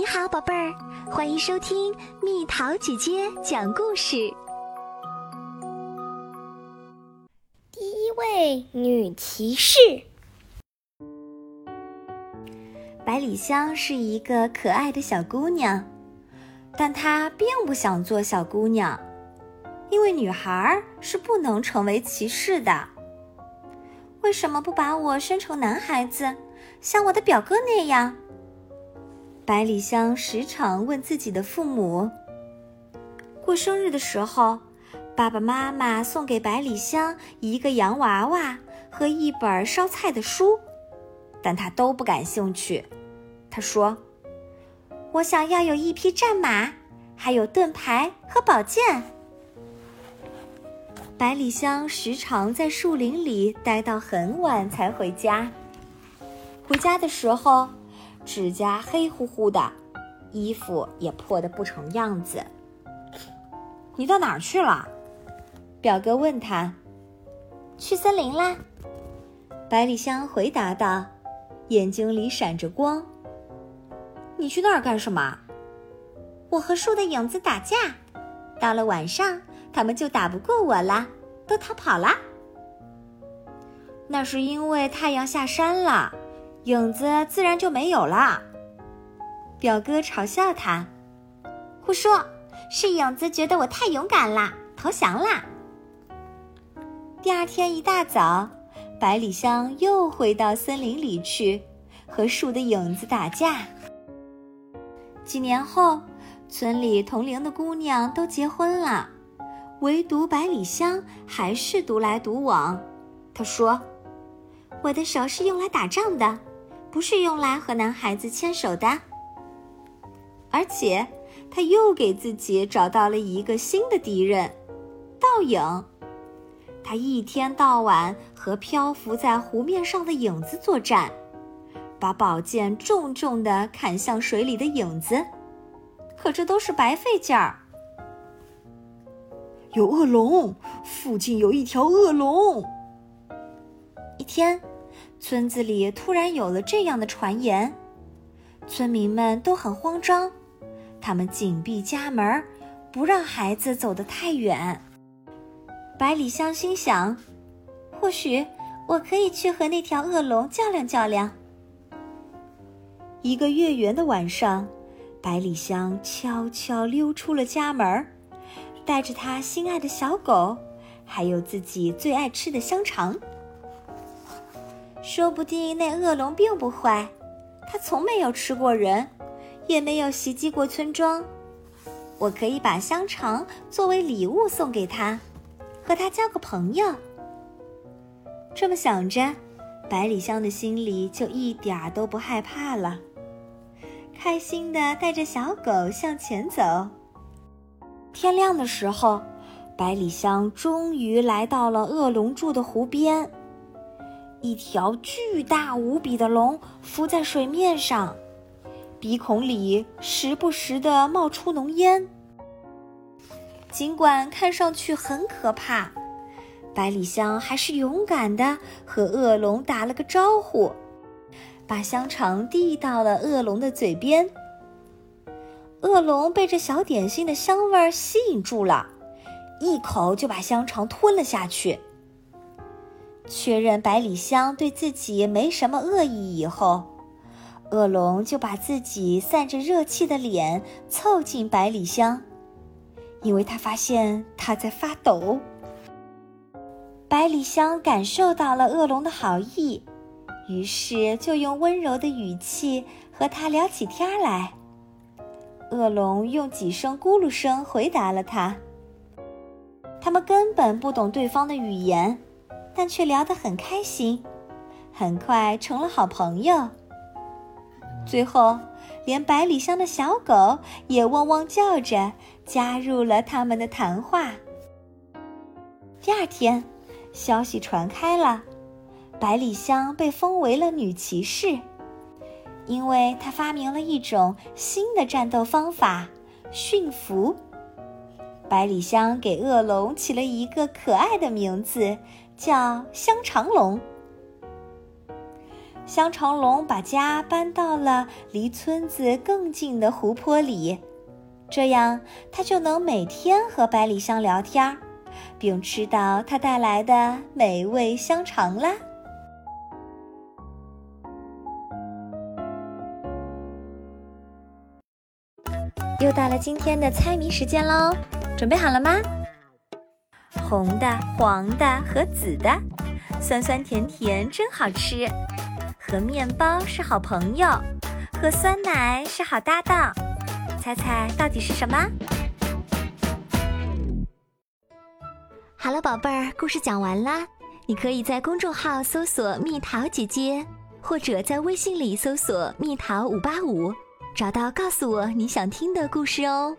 你好，宝贝儿，欢迎收听蜜桃姐姐讲故事。第一位女骑士，百里香是一个可爱的小姑娘，但她并不想做小姑娘，因为女孩是不能成为骑士的。为什么不把我生成男孩子，像我的表哥那样？百里香时常问自己的父母。过生日的时候，爸爸妈妈送给百里香一个洋娃娃和一本烧菜的书，但他都不感兴趣。他说：“我想要有一匹战马，还有盾牌和宝剑。”百里香时常在树林里待到很晚才回家。回家的时候。指甲黑乎乎的，衣服也破得不成样子。你到哪儿去了？表哥问他。去森林啦。百里香回答道，眼睛里闪着光。你去那儿干什么？我和树的影子打架，到了晚上，他们就打不过我了，都逃跑了。那是因为太阳下山了。影子自然就没有了。表哥嘲笑他：“胡说，是影子觉得我太勇敢了，投降啦。”第二天一大早，百里香又回到森林里去，和树的影子打架。几年后，村里同龄的姑娘都结婚了，唯独百里香还是独来独往。她说：“我的手是用来打仗的。”不是用来和男孩子牵手的，而且他又给自己找到了一个新的敌人——倒影。他一天到晚和漂浮在湖面上的影子作战，把宝剑重重地砍向水里的影子，可这都是白费劲儿。有恶龙，附近有一条恶龙。一天。村子里突然有了这样的传言，村民们都很慌张，他们紧闭家门，不让孩子走得太远。百里香心想，或许我可以去和那条恶龙较量较量。一个月圆的晚上，百里香悄悄溜出了家门，带着他心爱的小狗，还有自己最爱吃的香肠。说不定那恶龙并不坏，它从没有吃过人，也没有袭击过村庄。我可以把香肠作为礼物送给他，和他交个朋友。这么想着，百里香的心里就一点儿都不害怕了，开心的带着小狗向前走。天亮的时候，百里香终于来到了恶龙住的湖边。一条巨大无比的龙浮在水面上，鼻孔里时不时的冒出浓烟。尽管看上去很可怕，百里香还是勇敢的和恶龙打了个招呼，把香肠递到了恶龙的嘴边。恶龙被这小点心的香味儿吸引住了，一口就把香肠吞了下去。确认百里香对自己没什么恶意以后，恶龙就把自己散着热气的脸凑近百里香，因为他发现他在发抖。百里香感受到了恶龙的好意，于是就用温柔的语气和他聊起天来。恶龙用几声咕噜声回答了他。他们根本不懂对方的语言。但却聊得很开心，很快成了好朋友。最后，连百里香的小狗也汪汪叫着加入了他们的谈话。第二天，消息传开了，百里香被封为了女骑士，因为她发明了一种新的战斗方法——驯服。百里香给恶龙起了一个可爱的名字。叫香肠龙。香肠龙把家搬到了离村子更近的湖泊里，这样他就能每天和百里香聊天，并吃到它带来的美味香肠啦。又到了今天的猜谜时间喽，准备好了吗？红的、黄的和紫的，酸酸甜甜真好吃。和面包是好朋友，和酸奶是好搭档。猜猜到底是什么？好了，宝贝儿，故事讲完啦。你可以在公众号搜索“蜜桃姐姐”，或者在微信里搜索“蜜桃五八五”，找到告诉我你想听的故事哦。